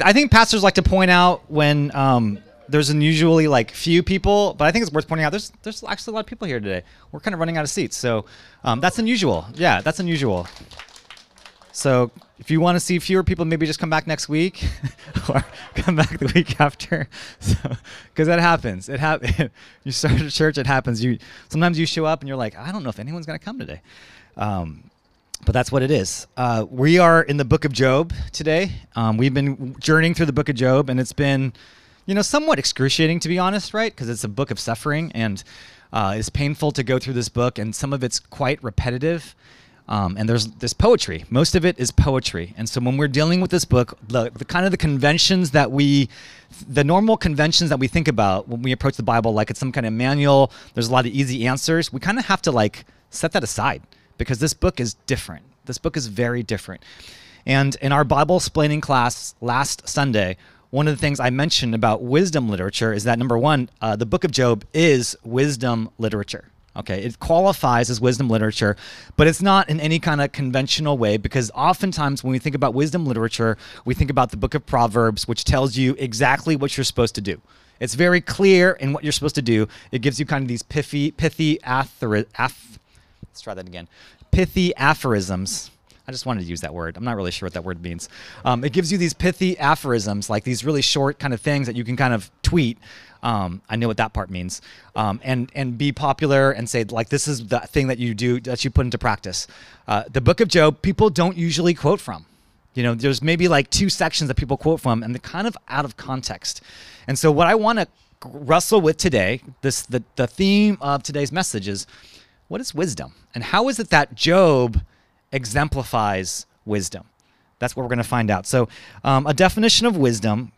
I think pastors like to point out when um, there's unusually like few people, but I think it's worth pointing out there's there's actually a lot of people here today. We're kind of running out of seats, so um, that's unusual. Yeah, that's unusual. So if you want to see fewer people, maybe just come back next week or come back the week after, because so, that happens. It happens. you start a church, it happens. You sometimes you show up and you're like, I don't know if anyone's gonna come today. Um, but that's what it is. Uh, we are in the book of Job today. Um, we've been journeying through the book of Job, and it's been, you know, somewhat excruciating to be honest, right? Because it's a book of suffering, and uh, it's painful to go through this book, and some of it's quite repetitive. Um, and there's this poetry. Most of it is poetry. And so when we're dealing with this book, the, the, kind of the conventions that we, the normal conventions that we think about when we approach the Bible, like it's some kind of manual, there's a lot of easy answers. We kind of have to like set that aside because this book is different. This book is very different. And in our Bible explaining class last Sunday, one of the things I mentioned about wisdom literature is that number one, uh, the book of Job is wisdom literature. Okay, it qualifies as wisdom literature, but it's not in any kind of conventional way because oftentimes when we think about wisdom literature, we think about the book of Proverbs, which tells you exactly what you're supposed to do. It's very clear in what you're supposed to do. It gives you kind of these pithy, pithy athor- ath- let's try that again. Pithy aphorisms. I just wanted to use that word. I'm not really sure what that word means. Um, it gives you these pithy aphorisms, like these really short kind of things that you can kind of tweet. Um, I know what that part means, um, and and be popular and say like this is the thing that you do that you put into practice. Uh, the Book of Job, people don't usually quote from. You know, there's maybe like two sections that people quote from, and they're kind of out of context. And so, what I want to wrestle with today, this the the theme of today's message is what is wisdom? And how is it that Job exemplifies wisdom? That's what we're going to find out. So, um, a definition of wisdom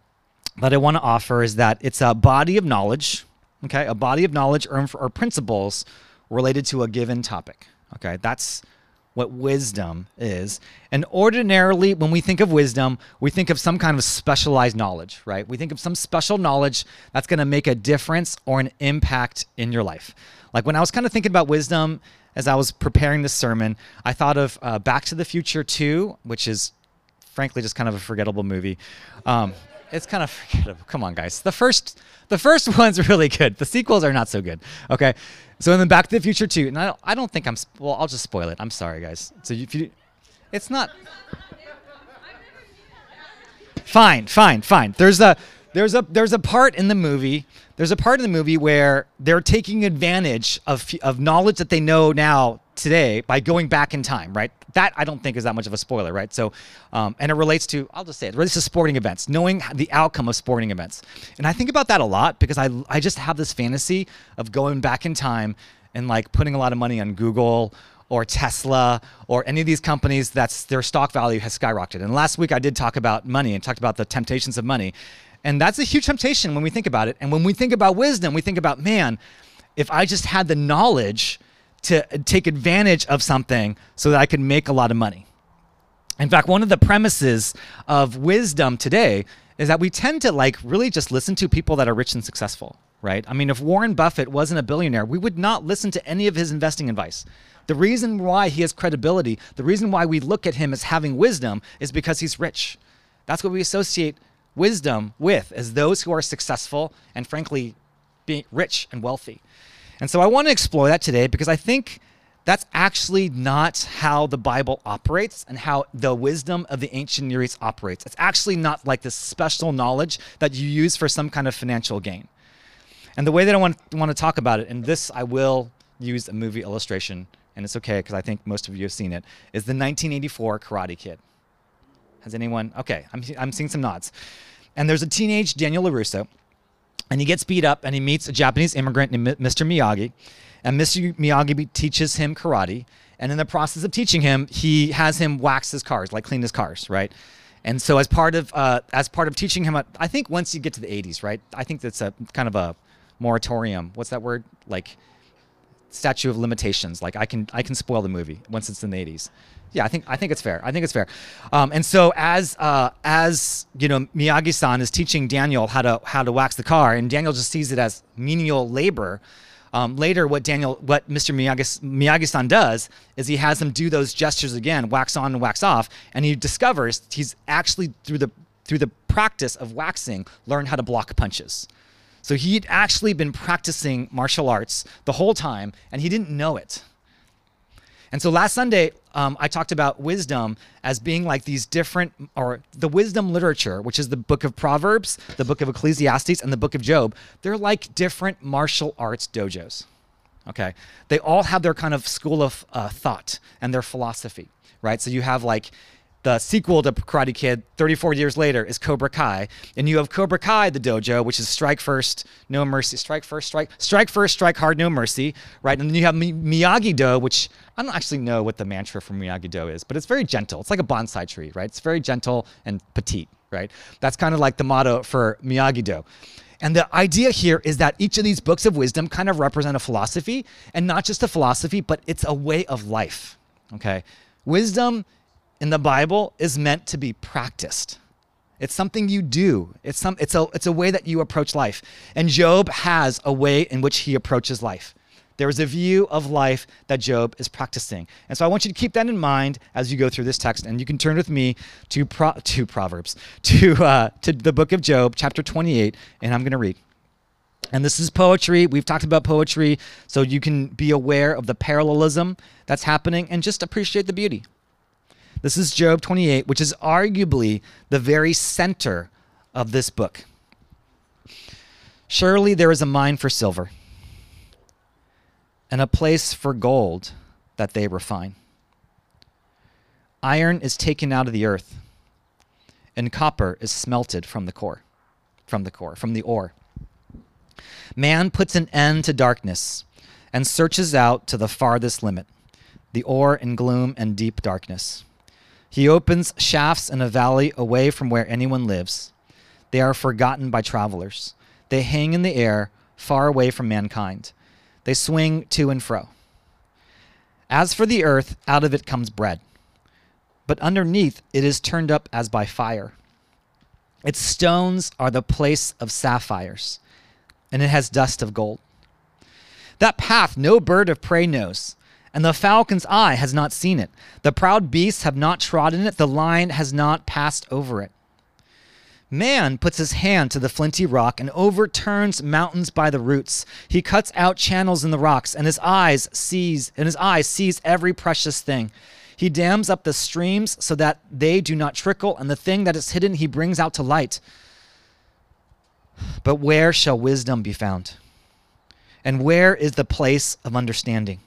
that I want to offer is that it's a body of knowledge, okay, a body of knowledge or, or principles related to a given topic. Okay, that's what wisdom is. And ordinarily, when we think of wisdom, we think of some kind of specialized knowledge, right? We think of some special knowledge that's going to make a difference or an impact in your life. Like when I was kind of thinking about wisdom as I was preparing this sermon, I thought of uh, Back to the Future 2, which is frankly just kind of a forgettable movie. Um, it's kind of forgettable. Come on, guys. The first, the first one's really good. The sequels are not so good. Okay, so then Back to the Future 2, and I don't, I don't think I'm. Well, I'll just spoil it. I'm sorry, guys. So if you, it's not. Fine, fine, fine. There's a there's a there's a part in the movie there's a part in the movie where they're taking advantage of of knowledge that they know now today by going back in time right that i don't think is that much of a spoiler right so um, and it relates to i'll just say it relates to sporting events knowing the outcome of sporting events and i think about that a lot because i i just have this fantasy of going back in time and like putting a lot of money on google or Tesla or any of these companies that's their stock value has skyrocketed. And last week I did talk about money and talked about the temptations of money. And that's a huge temptation when we think about it. And when we think about wisdom, we think about, man, if I just had the knowledge to take advantage of something so that I could make a lot of money. In fact, one of the premises of wisdom today is that we tend to like really just listen to people that are rich and successful, right? I mean, if Warren Buffett wasn't a billionaire, we would not listen to any of his investing advice. The reason why he has credibility, the reason why we look at him as having wisdom is because he's rich. That's what we associate wisdom with as those who are successful and frankly being rich and wealthy. And so I want to explore that today because I think that's actually not how the Bible operates and how the wisdom of the ancient Near East operates. It's actually not like this special knowledge that you use for some kind of financial gain. And the way that I want, want to talk about it, and this I will use a movie illustration, and it's okay because I think most of you have seen it, is the 1984 Karate Kid. Has anyone? Okay, I'm, I'm seeing some nods. And there's a teenage Daniel LaRusso, and he gets beat up and he meets a Japanese immigrant named Mr. Miyagi. And Mr. Miyagi teaches him karate. And in the process of teaching him, he has him wax his cars, like clean his cars, right? And so as part of uh, as part of teaching him, I think once you get to the 80s, right? I think that's a kind of a moratorium. What's that word? Like statute of limitations. Like I can I can spoil the movie once it's in the 80s. Yeah, I think I think it's fair. I think it's fair. Um, and so as uh, as you know, Miyagi-san is teaching Daniel how to how to wax the car, and Daniel just sees it as menial labor. Um, later, what Daniel, what Mr. Miyagi, Miyagi-san does is he has him do those gestures again, wax on and wax off, and he discovers he's actually through the through the practice of waxing, learn how to block punches. So he'd actually been practicing martial arts the whole time, and he didn't know it. And so last Sunday, um, I talked about wisdom as being like these different, or the wisdom literature, which is the book of Proverbs, the book of Ecclesiastes, and the book of Job. They're like different martial arts dojos. Okay. They all have their kind of school of uh, thought and their philosophy, right? So you have like the sequel to Karate Kid 34 years later is Cobra Kai. And you have Cobra Kai, the dojo, which is strike first, no mercy. Strike first, strike, strike first, strike hard, no mercy, right? And then you have Miyagi Do, which I don't actually know what the mantra for Miyagi Do is, but it's very gentle. It's like a bonsai tree, right? It's very gentle and petite, right? That's kind of like the motto for Miyagi Do. And the idea here is that each of these books of wisdom kind of represent a philosophy, and not just a philosophy, but it's a way of life. Okay? Wisdom in the Bible is meant to be practiced. It's something you do. It's some it's a it's a way that you approach life. And Job has a way in which he approaches life. There is a view of life that Job is practicing. And so I want you to keep that in mind as you go through this text. And you can turn with me to, Pro, to Proverbs, to, uh, to the book of Job, chapter 28, and I'm going to read. And this is poetry. We've talked about poetry, so you can be aware of the parallelism that's happening and just appreciate the beauty. This is Job 28, which is arguably the very center of this book. Surely there is a mine for silver and a place for gold that they refine. Iron is taken out of the earth, and copper is smelted from the core, from the core, from the ore. Man puts an end to darkness and searches out to the farthest limit, the ore in gloom and deep darkness. He opens shafts in a valley away from where anyone lives. They are forgotten by travelers. They hang in the air, far away from mankind. They swing to and fro. As for the earth, out of it comes bread. But underneath it is turned up as by fire. Its stones are the place of sapphires, and it has dust of gold. That path no bird of prey knows and the falcon's eye has not seen it. The proud beasts have not trodden it, the lion has not passed over it. Man puts his hand to the flinty rock and overturns mountains by the roots. He cuts out channels in the rocks, and his eyes sees and his eyes sees every precious thing. He dams up the streams so that they do not trickle, and the thing that is hidden he brings out to light. But where shall wisdom be found? And where is the place of understanding?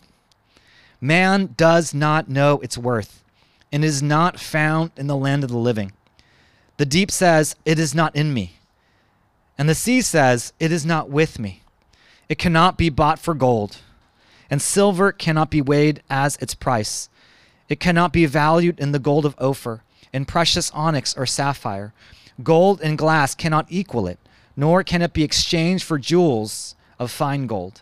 Man does not know its worth and is not found in the land of the living. The deep says, It is not in me. And the sea says, It is not with me. It cannot be bought for gold, and silver cannot be weighed as its price. It cannot be valued in the gold of Ophir, in precious onyx or sapphire. Gold and glass cannot equal it, nor can it be exchanged for jewels of fine gold.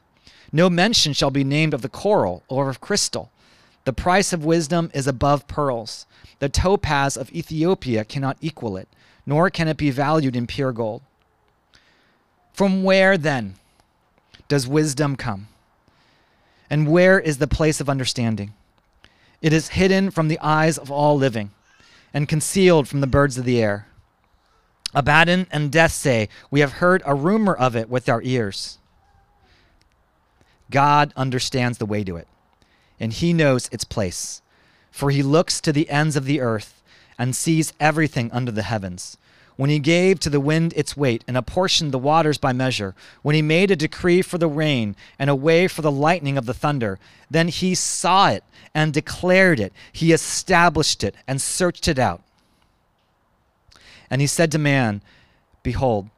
No mention shall be named of the coral or of crystal. The price of wisdom is above pearls. The topaz of Ethiopia cannot equal it, nor can it be valued in pure gold. From where, then, does wisdom come? And where is the place of understanding? It is hidden from the eyes of all living and concealed from the birds of the air. Abaddon and death say, We have heard a rumor of it with our ears. God understands the way to it, and he knows its place. For he looks to the ends of the earth and sees everything under the heavens. When he gave to the wind its weight and apportioned the waters by measure, when he made a decree for the rain and a way for the lightning of the thunder, then he saw it and declared it. He established it and searched it out. And he said to man, Behold,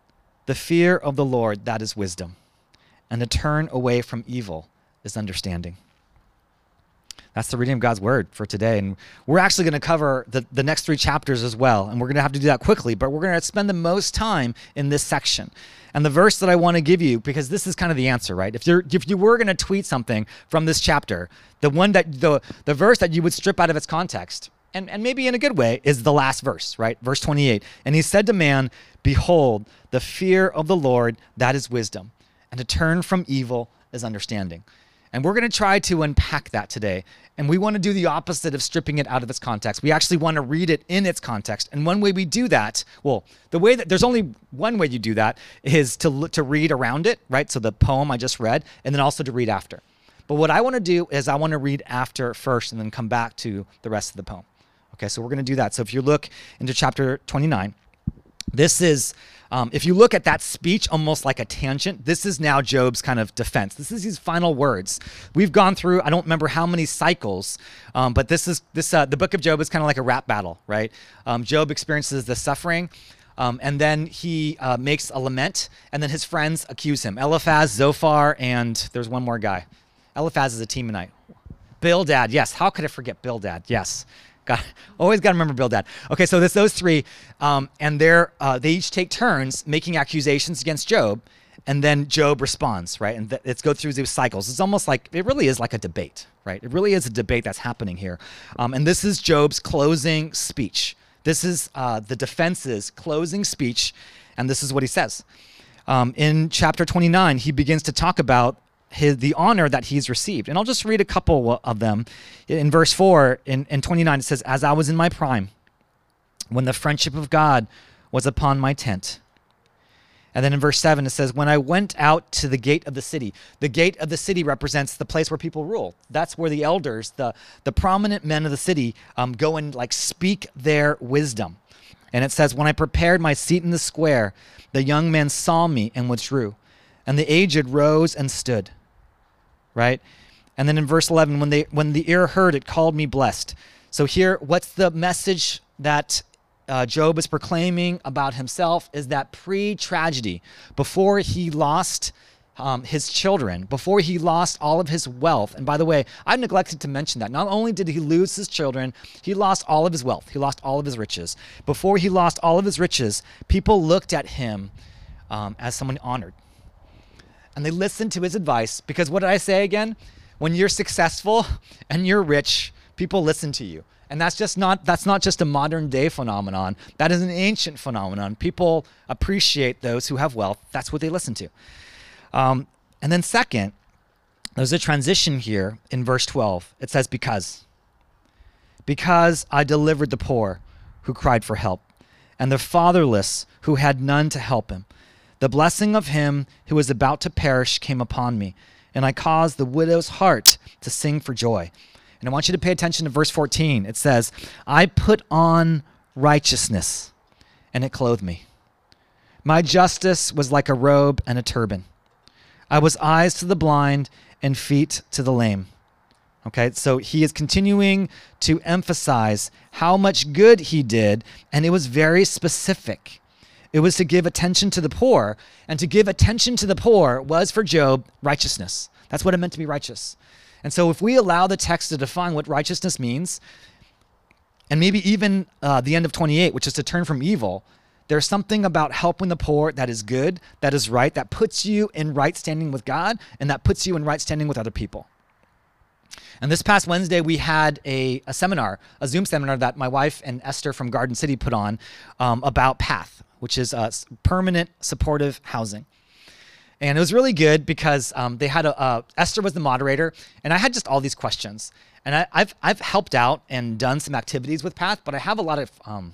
the fear of the Lord, that is wisdom and to turn away from evil is understanding. That's the reading of God's word for today. And we're actually going to cover the, the next three chapters as well. And we're going to have to do that quickly, but we're going to spend the most time in this section. And the verse that I want to give you, because this is kind of the answer, right? If you're if you were going to tweet something from this chapter, the one that the the verse that you would strip out of its context, and, and maybe in a good way, is the last verse, right? Verse 28. And he said to man, Behold, the fear of the Lord, that is wisdom and to turn from evil is understanding. And we're going to try to unpack that today. And we want to do the opposite of stripping it out of its context. We actually want to read it in its context. And one way we do that, well, the way that there's only one way you do that is to look, to read around it, right? So the poem I just read, and then also to read after. But what I want to do is I want to read after first and then come back to the rest of the poem. Okay, so we're going to do that. So if you look into chapter 29, this is, um, if you look at that speech almost like a tangent, this is now Job's kind of defense. This is his final words. We've gone through, I don't remember how many cycles, um, but this is, this, uh, the book of Job is kind of like a rap battle, right? Um, Job experiences the suffering. Um, and then he uh, makes a lament, and then his friends accuse him Eliphaz, Zophar, and there's one more guy. Eliphaz is a Temanite. Bildad, yes. How could I forget Bildad? Yes. Got, always got to remember Bildad. Okay, so this those three, um, and they're uh, they each take turns making accusations against Job, and then Job responds, right? And th- let's go through these cycles. It's almost like it really is like a debate, right? It really is a debate that's happening here, um, and this is Job's closing speech. This is uh, the defense's closing speech, and this is what he says. Um, in chapter 29, he begins to talk about his, the honor that he's received. And I'll just read a couple of them. In verse 4, in, in 29, it says, As I was in my prime, when the friendship of God was upon my tent. And then in verse 7, it says, When I went out to the gate of the city, the gate of the city represents the place where people rule. That's where the elders, the, the prominent men of the city, um, go and like speak their wisdom. And it says, When I prepared my seat in the square, the young men saw me and withdrew, and the aged rose and stood right? And then in verse 11, when they when the ear heard, it called me blessed. So here, what's the message that uh, Job is proclaiming about himself? Is that pre-tragedy, before he lost um, his children, before he lost all of his wealth. And by the way, I neglected to mention that. Not only did he lose his children, he lost all of his wealth. He lost all of his riches. Before he lost all of his riches, people looked at him um, as someone honored and they listened to his advice because what did I say again? When you're successful and you're rich, people listen to you. And that's just not that's not just a modern day phenomenon. That is an ancient phenomenon. People appreciate those who have wealth. That's what they listen to. Um, and then second, there's a transition here in verse 12. It says because because I delivered the poor who cried for help and the fatherless who had none to help him. The blessing of him who was about to perish came upon me, and I caused the widow's heart to sing for joy. And I want you to pay attention to verse 14. It says, I put on righteousness, and it clothed me. My justice was like a robe and a turban. I was eyes to the blind and feet to the lame. Okay, so he is continuing to emphasize how much good he did, and it was very specific. It was to give attention to the poor. And to give attention to the poor was for Job righteousness. That's what it meant to be righteous. And so if we allow the text to define what righteousness means, and maybe even uh, the end of 28, which is to turn from evil, there's something about helping the poor that is good, that is right, that puts you in right standing with God, and that puts you in right standing with other people. And this past Wednesday, we had a, a seminar, a Zoom seminar that my wife and Esther from Garden City put on um, about PATH, which is uh, permanent supportive housing. And it was really good because um, they had a, uh, Esther was the moderator, and I had just all these questions. And I, have I've helped out and done some activities with PATH, but I have a lot of, um,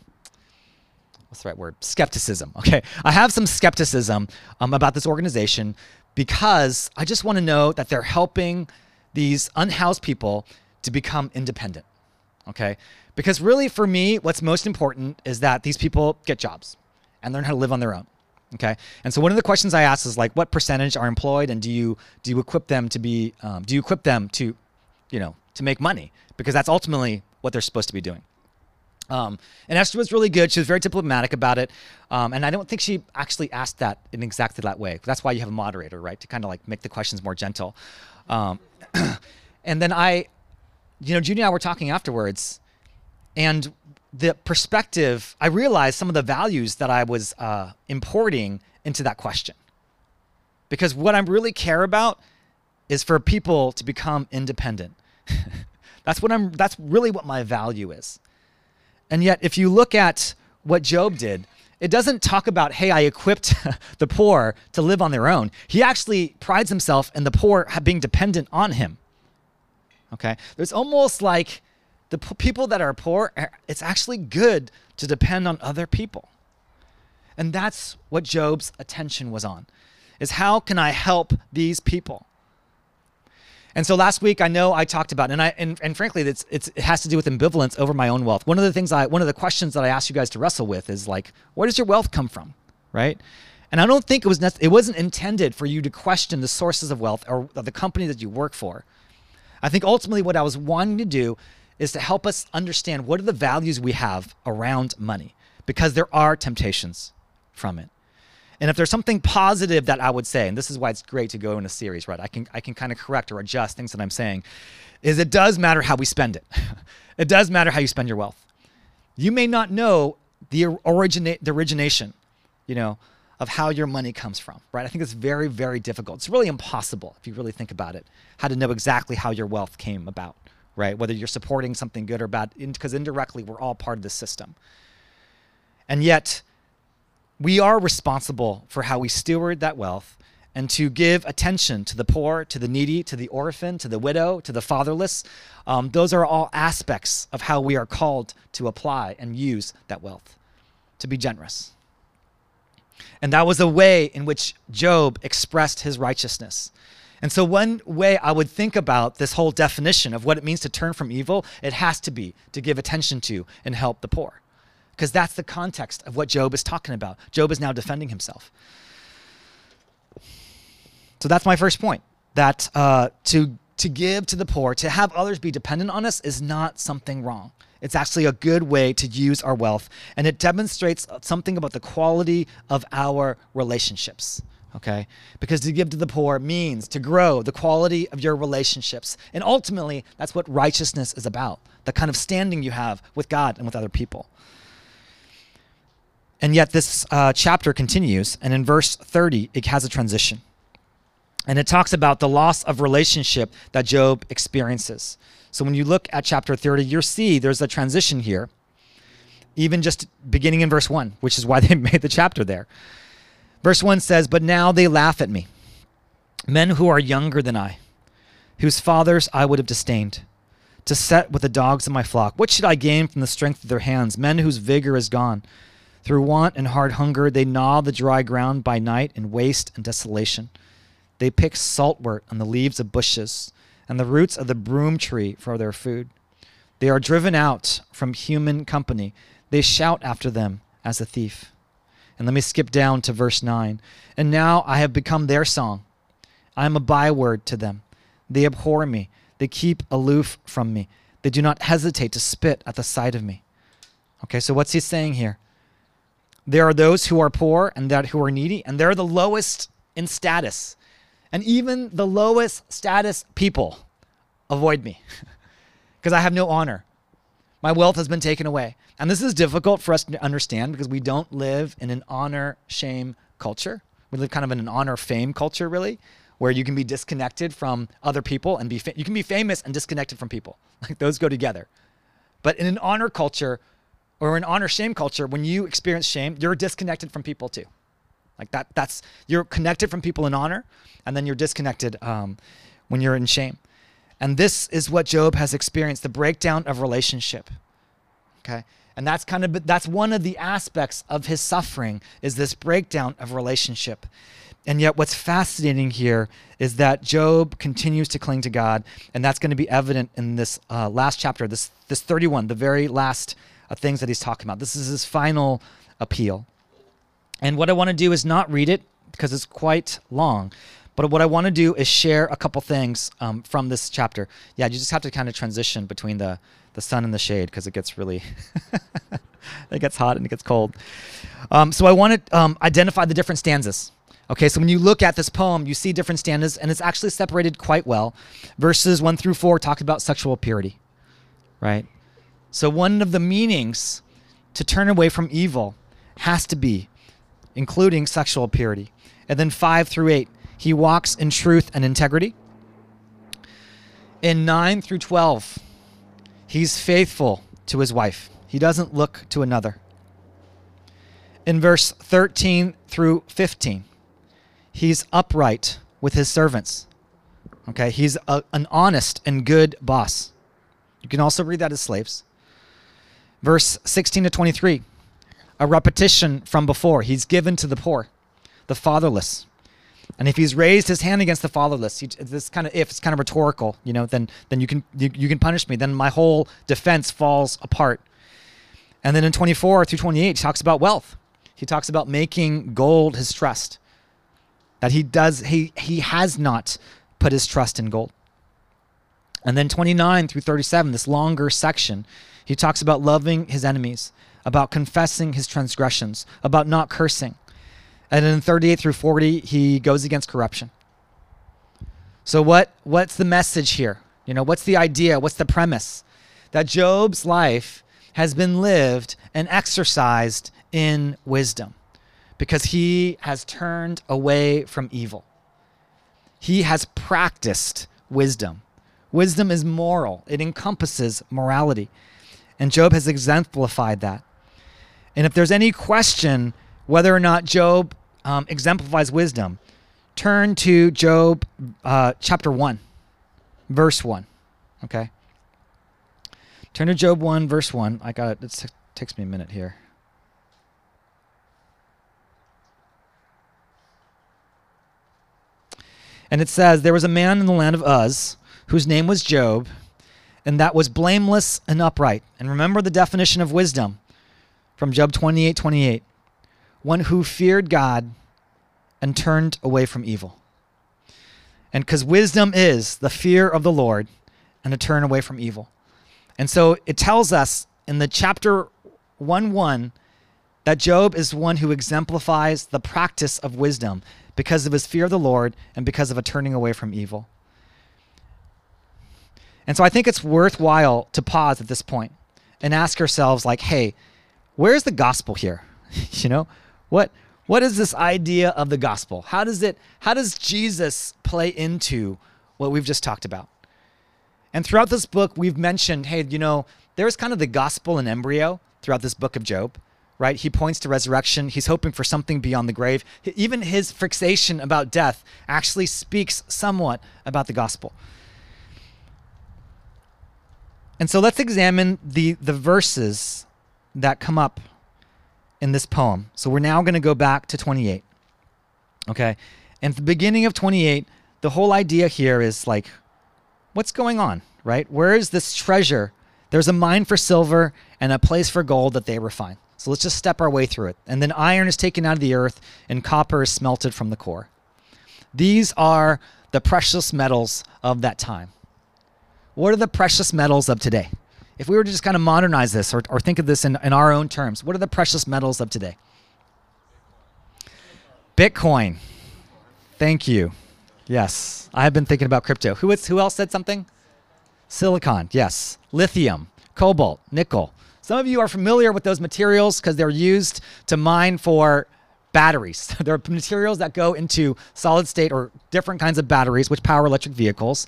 what's the right word? Skepticism. Okay. I have some skepticism um, about this organization because I just want to know that they're helping these unhoused people to become independent. Okay. Because really, for me, what's most important is that these people get jobs and learn how to live on their own. Okay, and so one of the questions I ask is like, what percentage are employed, and do you do you equip them to be um, do you equip them to, you know, to make money because that's ultimately what they're supposed to be doing. Um, and Esther was really good. She was very diplomatic about it, um, and I don't think she actually asked that in exactly that way. That's why you have a moderator, right, to kind of like make the questions more gentle. Um, and then I, you know, Judy and I were talking afterwards, and the perspective, I realized some of the values that I was uh, importing into that question. Because what I really care about is for people to become independent. that's what I'm that's really what my value is. And yet if you look at what Job did, it doesn't talk about, hey, I equipped the poor to live on their own. He actually prides himself in the poor being dependent on him. Okay? There's almost like the p- people that are poor, eh, it's actually good to depend on other people. And that's what Job's attention was on. Is how can I help these people? And so last week, I know I talked about, and I and, and frankly, it's, it's, it has to do with ambivalence over my own wealth. One of the things I, one of the questions that I asked you guys to wrestle with is like, where does your wealth come from, right? And I don't think it was nec- it wasn't intended for you to question the sources of wealth or the company that you work for. I think ultimately what I was wanting to do is to help us understand what are the values we have around money, because there are temptations from it. And if there's something positive that I would say, and this is why it's great to go in a series, right? I can I can kind of correct or adjust things that I'm saying, is it does matter how we spend it. it does matter how you spend your wealth. You may not know the originate the origination, you know, of how your money comes from, right? I think it's very, very difficult. It's really impossible if you really think about it, how to know exactly how your wealth came about, right? Whether you're supporting something good or bad, because indirectly we're all part of the system. And yet, we are responsible for how we steward that wealth and to give attention to the poor, to the needy, to the orphan, to the widow, to the fatherless. Um, those are all aspects of how we are called to apply and use that wealth, to be generous. And that was a way in which Job expressed his righteousness. And so, one way I would think about this whole definition of what it means to turn from evil, it has to be to give attention to and help the poor because that's the context of what Job is talking about. Job is now defending himself. So that's my first point that uh, to, to give to the poor, to have others be dependent on us, is not something wrong. It's actually a good way to use our wealth, and it demonstrates something about the quality of our relationships. Okay? Because to give to the poor means to grow the quality of your relationships. And ultimately, that's what righteousness is about the kind of standing you have with God and with other people. And yet, this uh, chapter continues, and in verse 30, it has a transition. And it talks about the loss of relationship that Job experiences. So, when you look at chapter 30, you'll see there's a transition here, even just beginning in verse 1, which is why they made the chapter there. Verse 1 says, But now they laugh at me, men who are younger than I, whose fathers I would have disdained, to set with the dogs of my flock. What should I gain from the strength of their hands? Men whose vigor is gone through want and hard hunger, they gnaw the dry ground by night in waste and desolation. They pick saltwort on the leaves of bushes and the roots of the broom tree for their food. They are driven out from human company. They shout after them as a thief. And let me skip down to verse 9. And now I have become their song. I am a byword to them. They abhor me. They keep aloof from me. They do not hesitate to spit at the sight of me. Okay, so what's he saying here? There are those who are poor and that who are needy, and they're the lowest in status. And even the lowest status people avoid me because I have no honor. My wealth has been taken away. And this is difficult for us to understand because we don't live in an honor shame culture. We live kind of in an honor fame culture, really, where you can be disconnected from other people and be fa- you can be famous and disconnected from people. Like those go together. But in an honor culture, or an honor shame culture, when you experience shame, you're disconnected from people too. Like that, that's you're connected from people in honor, and then you're disconnected um, when you're in shame. And this is what Job has experienced: the breakdown of relationship. Okay, and that's kind of that's one of the aspects of his suffering is this breakdown of relationship. And yet, what's fascinating here is that Job continues to cling to God, and that's going to be evident in this uh, last chapter, this this 31, the very last of things that he's talking about. This is his final appeal. And what I want to do is not read it because it's quite long. But what I want to do is share a couple things um, from this chapter. Yeah, you just have to kind of transition between the, the sun and the shade because it gets really, it gets hot and it gets cold. Um, so I want to um, identify the different stanzas. Okay, so when you look at this poem, you see different stanzas, and it's actually separated quite well. Verses one through four talk about sexual purity, right? So, one of the meanings to turn away from evil has to be including sexual purity. And then 5 through 8, he walks in truth and integrity. In 9 through 12, he's faithful to his wife, he doesn't look to another. in verse 13 through 15. He's upright with his servants. Okay, he's a, an honest and good boss. You can also read that as slaves. Verse 16 to 23, a repetition from before. He's given to the poor, the fatherless. And if he's raised his hand against the fatherless, he, this kind of if it's kind of rhetorical, you know, then then you can you, you can punish me. Then my whole defense falls apart. And then in 24 through 28, he talks about wealth. He talks about making gold his trust. That he does he he has not put his trust in gold. And then 29 through 37, this longer section, he talks about loving his enemies, about confessing his transgressions, about not cursing. And then 38 through 40, he goes against corruption. So what what's the message here? You know, what's the idea? What's the premise? That Job's life has been lived and exercised in wisdom because he has turned away from evil. He has practiced wisdom. Wisdom is moral, it encompasses morality. And Job has exemplified that. And if there's any question whether or not Job um, exemplifies wisdom, turn to Job uh, chapter 1, verse 1. Okay? Turn to Job 1, verse 1. I got it. It takes me a minute here. And it says, There was a man in the land of Uz whose name was Job, and that was blameless and upright. And remember the definition of wisdom from Job 28 28. One who feared God and turned away from evil. And because wisdom is the fear of the Lord and a turn away from evil. And so it tells us in the chapter 1 1 that Job is one who exemplifies the practice of wisdom because of his fear of the Lord and because of a turning away from evil. And so I think it's worthwhile to pause at this point and ask ourselves like, hey, where's the gospel here? you know, what what is this idea of the gospel? How does it how does Jesus play into what we've just talked about? And throughout this book, we've mentioned, hey, you know, there's kind of the gospel in embryo throughout this book of Job right? He points to resurrection. He's hoping for something beyond the grave. Even his fixation about death actually speaks somewhat about the gospel. And so let's examine the, the verses that come up in this poem. So we're now going to go back to 28. Okay? And the beginning of 28, the whole idea here is like, what's going on, right? Where is this treasure? There's a mine for silver and a place for gold that they refine. So let's just step our way through it. And then iron is taken out of the earth and copper is smelted from the core. These are the precious metals of that time. What are the precious metals of today? If we were to just kind of modernize this or, or think of this in, in our own terms, what are the precious metals of today? Bitcoin. Thank you. Yes, I have been thinking about crypto. Who, is, who else said something? Silicon, yes. Lithium, cobalt, nickel. Some of you are familiar with those materials because they're used to mine for batteries. They're materials that go into solid state or different kinds of batteries, which power electric vehicles.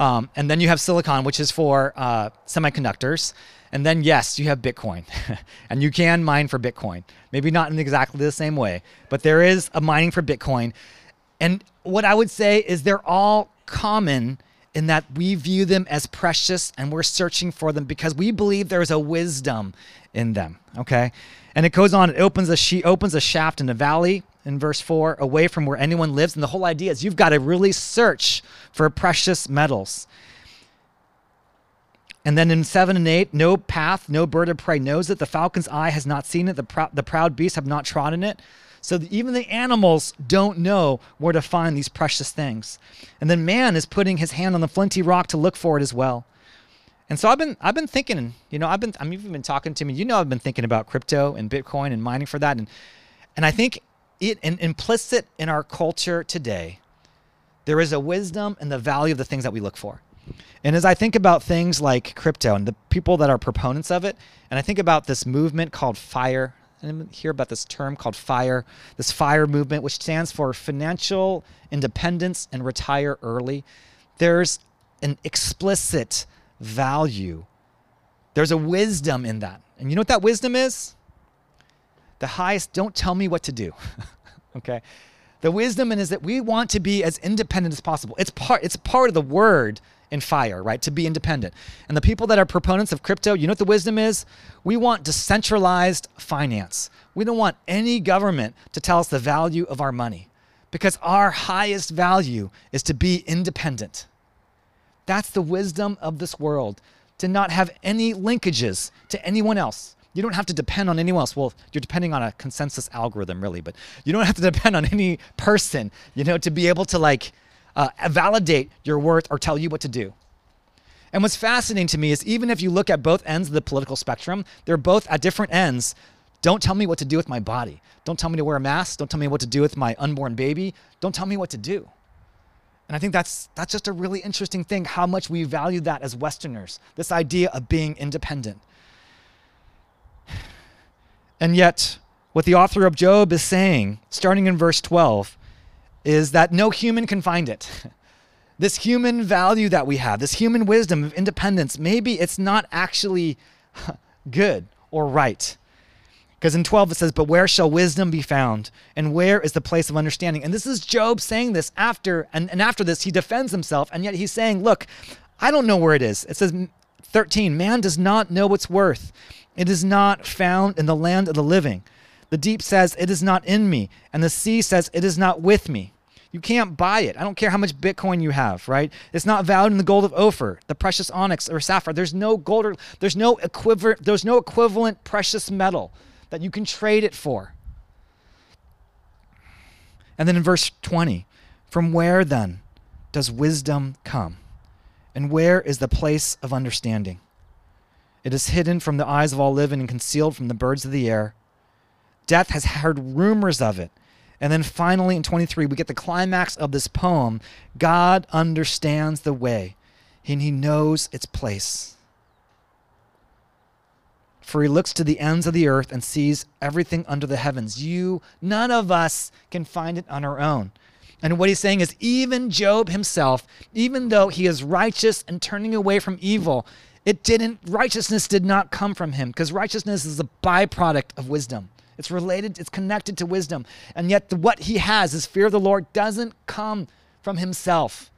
Um, and then you have silicon, which is for uh, semiconductors. And then, yes, you have Bitcoin. and you can mine for Bitcoin. Maybe not in exactly the same way, but there is a mining for Bitcoin. And what I would say is they're all common in that we view them as precious and we're searching for them because we believe there's a wisdom in them. Okay. And it goes on, it opens a she opens a shaft in a valley in verse 4 away from where anyone lives. And the whole idea is you've got to really search for precious metals. And then in 7 and 8, no path, no bird of prey knows it. The falcon's eye has not seen it. The, the proud beasts have not trodden it. So even the animals don't know where to find these precious things. And then man is putting his hand on the flinty rock to look for it as well. And so I've been I've been thinking, you know, I've been I mean you've been talking to me, you know I've been thinking about crypto and Bitcoin and mining for that. And and I think it and implicit in our culture today, there is a wisdom and the value of the things that we look for. And as I think about things like crypto and the people that are proponents of it, and I think about this movement called FIRE, and hear about this term called FIRE, this FIRE movement, which stands for Financial Independence and Retire Early. There's an explicit value, there's a wisdom in that. And you know what that wisdom is? The highest, don't tell me what to do. okay? The wisdom is that we want to be as independent as possible. It's part it's part of the word in fire, right? To be independent. And the people that are proponents of crypto, you know what the wisdom is? We want decentralized finance. We don't want any government to tell us the value of our money because our highest value is to be independent. That's the wisdom of this world, to not have any linkages to anyone else. You don't have to depend on anyone else. Well, you're depending on a consensus algorithm, really, but you don't have to depend on any person, you know, to be able to like uh, validate your worth or tell you what to do. And what's fascinating to me is even if you look at both ends of the political spectrum, they're both at different ends. Don't tell me what to do with my body. Don't tell me to wear a mask. Don't tell me what to do with my unborn baby. Don't tell me what to do. And I think that's that's just a really interesting thing how much we value that as Westerners. This idea of being independent. And yet, what the author of Job is saying, starting in verse 12, is that no human can find it. this human value that we have, this human wisdom of independence, maybe it's not actually good or right. Because in 12 it says, But where shall wisdom be found? And where is the place of understanding? And this is Job saying this after, and, and after this, he defends himself. And yet he's saying, Look, I don't know where it is. It says, 13, Man does not know its worth. It is not found in the land of the living. The deep says, It is not in me. And the sea says, It is not with me. You can't buy it. I don't care how much Bitcoin you have, right? It's not valued in the gold of Ophir, the precious onyx or sapphire. There's no gold or there's no equivalent, there's no equivalent precious metal that you can trade it for. And then in verse 20, from where then does wisdom come? And where is the place of understanding? It is hidden from the eyes of all living and concealed from the birds of the air. Death has heard rumors of it. And then finally in 23, we get the climax of this poem God understands the way, and he knows its place. For he looks to the ends of the earth and sees everything under the heavens. You, none of us can find it on our own. And what he's saying is, even Job himself, even though he is righteous and turning away from evil, it didn't, righteousness did not come from him because righteousness is a byproduct of wisdom. It's related, it's connected to wisdom. And yet, the, what he has, his fear of the Lord, doesn't come from himself.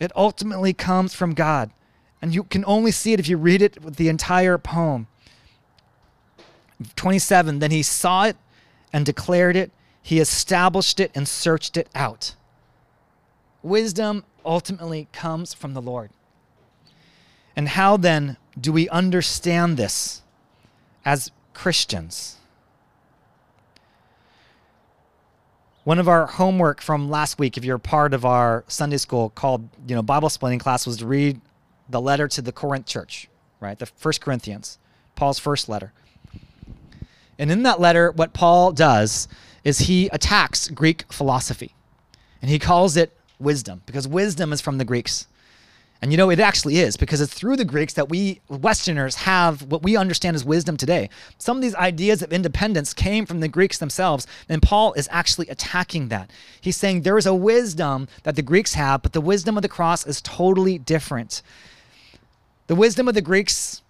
It ultimately comes from God. And you can only see it if you read it with the entire poem. 27, then he saw it and declared it, he established it and searched it out. Wisdom ultimately comes from the Lord. And how then do we understand this as Christians? One of our homework from last week, if you're part of our Sunday school called, you know, Bible splitting class, was to read the letter to the Corinth church, right? The First Corinthians, Paul's first letter. And in that letter, what Paul does is he attacks Greek philosophy. And he calls it wisdom, because wisdom is from the Greeks. And you know, it actually is because it's through the Greeks that we Westerners have what we understand as wisdom today. Some of these ideas of independence came from the Greeks themselves, and Paul is actually attacking that. He's saying there is a wisdom that the Greeks have, but the wisdom of the cross is totally different. The wisdom of the Greeks,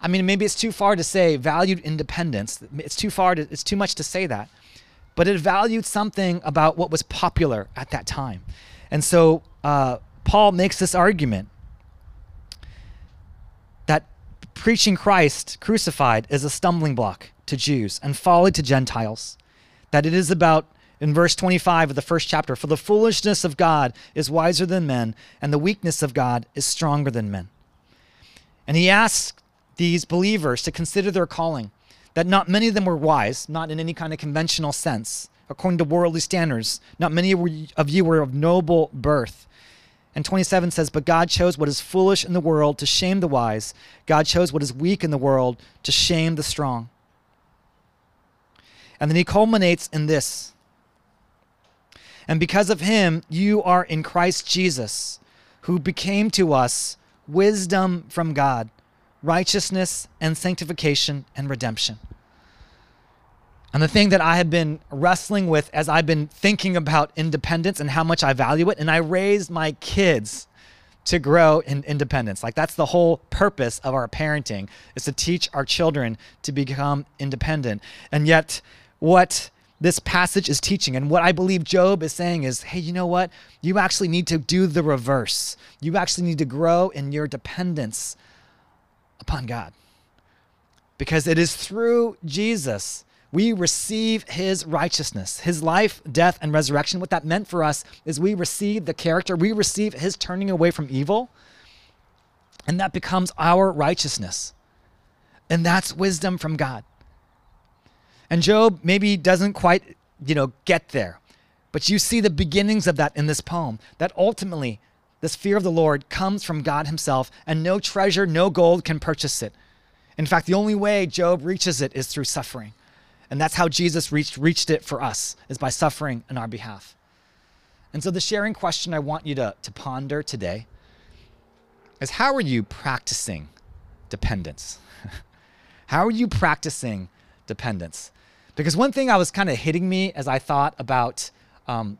I mean, maybe it's too far to say valued independence. It's too far to, it's too much to say that. But it valued something about what was popular at that time. And so, uh, Paul makes this argument that preaching Christ crucified is a stumbling block to Jews and folly to Gentiles. That it is about, in verse 25 of the first chapter, for the foolishness of God is wiser than men, and the weakness of God is stronger than men. And he asks these believers to consider their calling, that not many of them were wise, not in any kind of conventional sense, according to worldly standards. Not many of you were of noble birth. And 27 says, But God chose what is foolish in the world to shame the wise. God chose what is weak in the world to shame the strong. And then he culminates in this. And because of him, you are in Christ Jesus, who became to us wisdom from God, righteousness and sanctification and redemption. And the thing that I have been wrestling with as I've been thinking about independence and how much I value it, and I raised my kids to grow in independence. Like that's the whole purpose of our parenting is to teach our children to become independent. And yet what this passage is teaching and what I believe Job is saying is, hey, you know what? You actually need to do the reverse. You actually need to grow in your dependence upon God. Because it is through Jesus we receive his righteousness, his life, death, and resurrection. What that meant for us is we receive the character, we receive his turning away from evil, and that becomes our righteousness. And that's wisdom from God. And Job maybe doesn't quite, you know, get there. But you see the beginnings of that in this poem, that ultimately this fear of the Lord comes from God himself, and no treasure, no gold can purchase it. In fact, the only way Job reaches it is through suffering. And that's how Jesus reached, reached it for us, is by suffering on our behalf. And so the sharing question I want you to, to ponder today is how are you practicing dependence? how are you practicing dependence? Because one thing I was kind of hitting me as I thought about, um,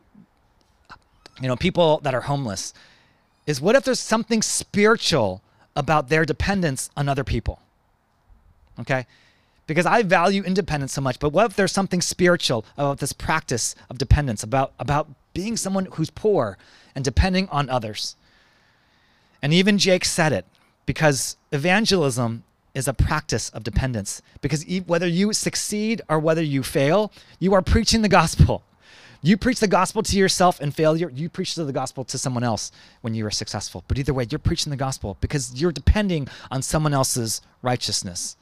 you know, people that are homeless is what if there's something spiritual about their dependence on other people? Okay? because I value independence so much. But what if there's something spiritual about this practice of dependence, about, about being someone who's poor and depending on others? And even Jake said it because evangelism is a practice of dependence. Because whether you succeed or whether you fail, you are preaching the gospel. You preach the gospel to yourself in failure. You preach the gospel to someone else when you are successful. But either way, you're preaching the gospel because you're depending on someone else's righteousness.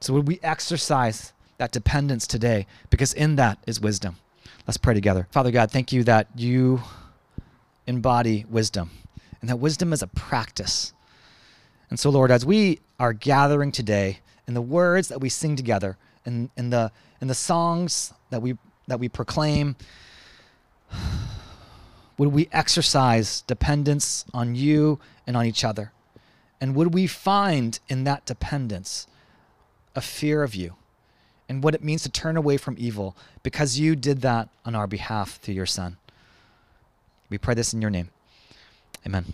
So would we exercise that dependence today? Because in that is wisdom. Let's pray together. Father God, thank you that you embody wisdom and that wisdom is a practice. And so, Lord, as we are gathering today in the words that we sing together, in, in, the, in the songs that we, that we proclaim, would we exercise dependence on you and on each other? And would we find in that dependence a fear of you and what it means to turn away from evil because you did that on our behalf through your Son. We pray this in your name. Amen.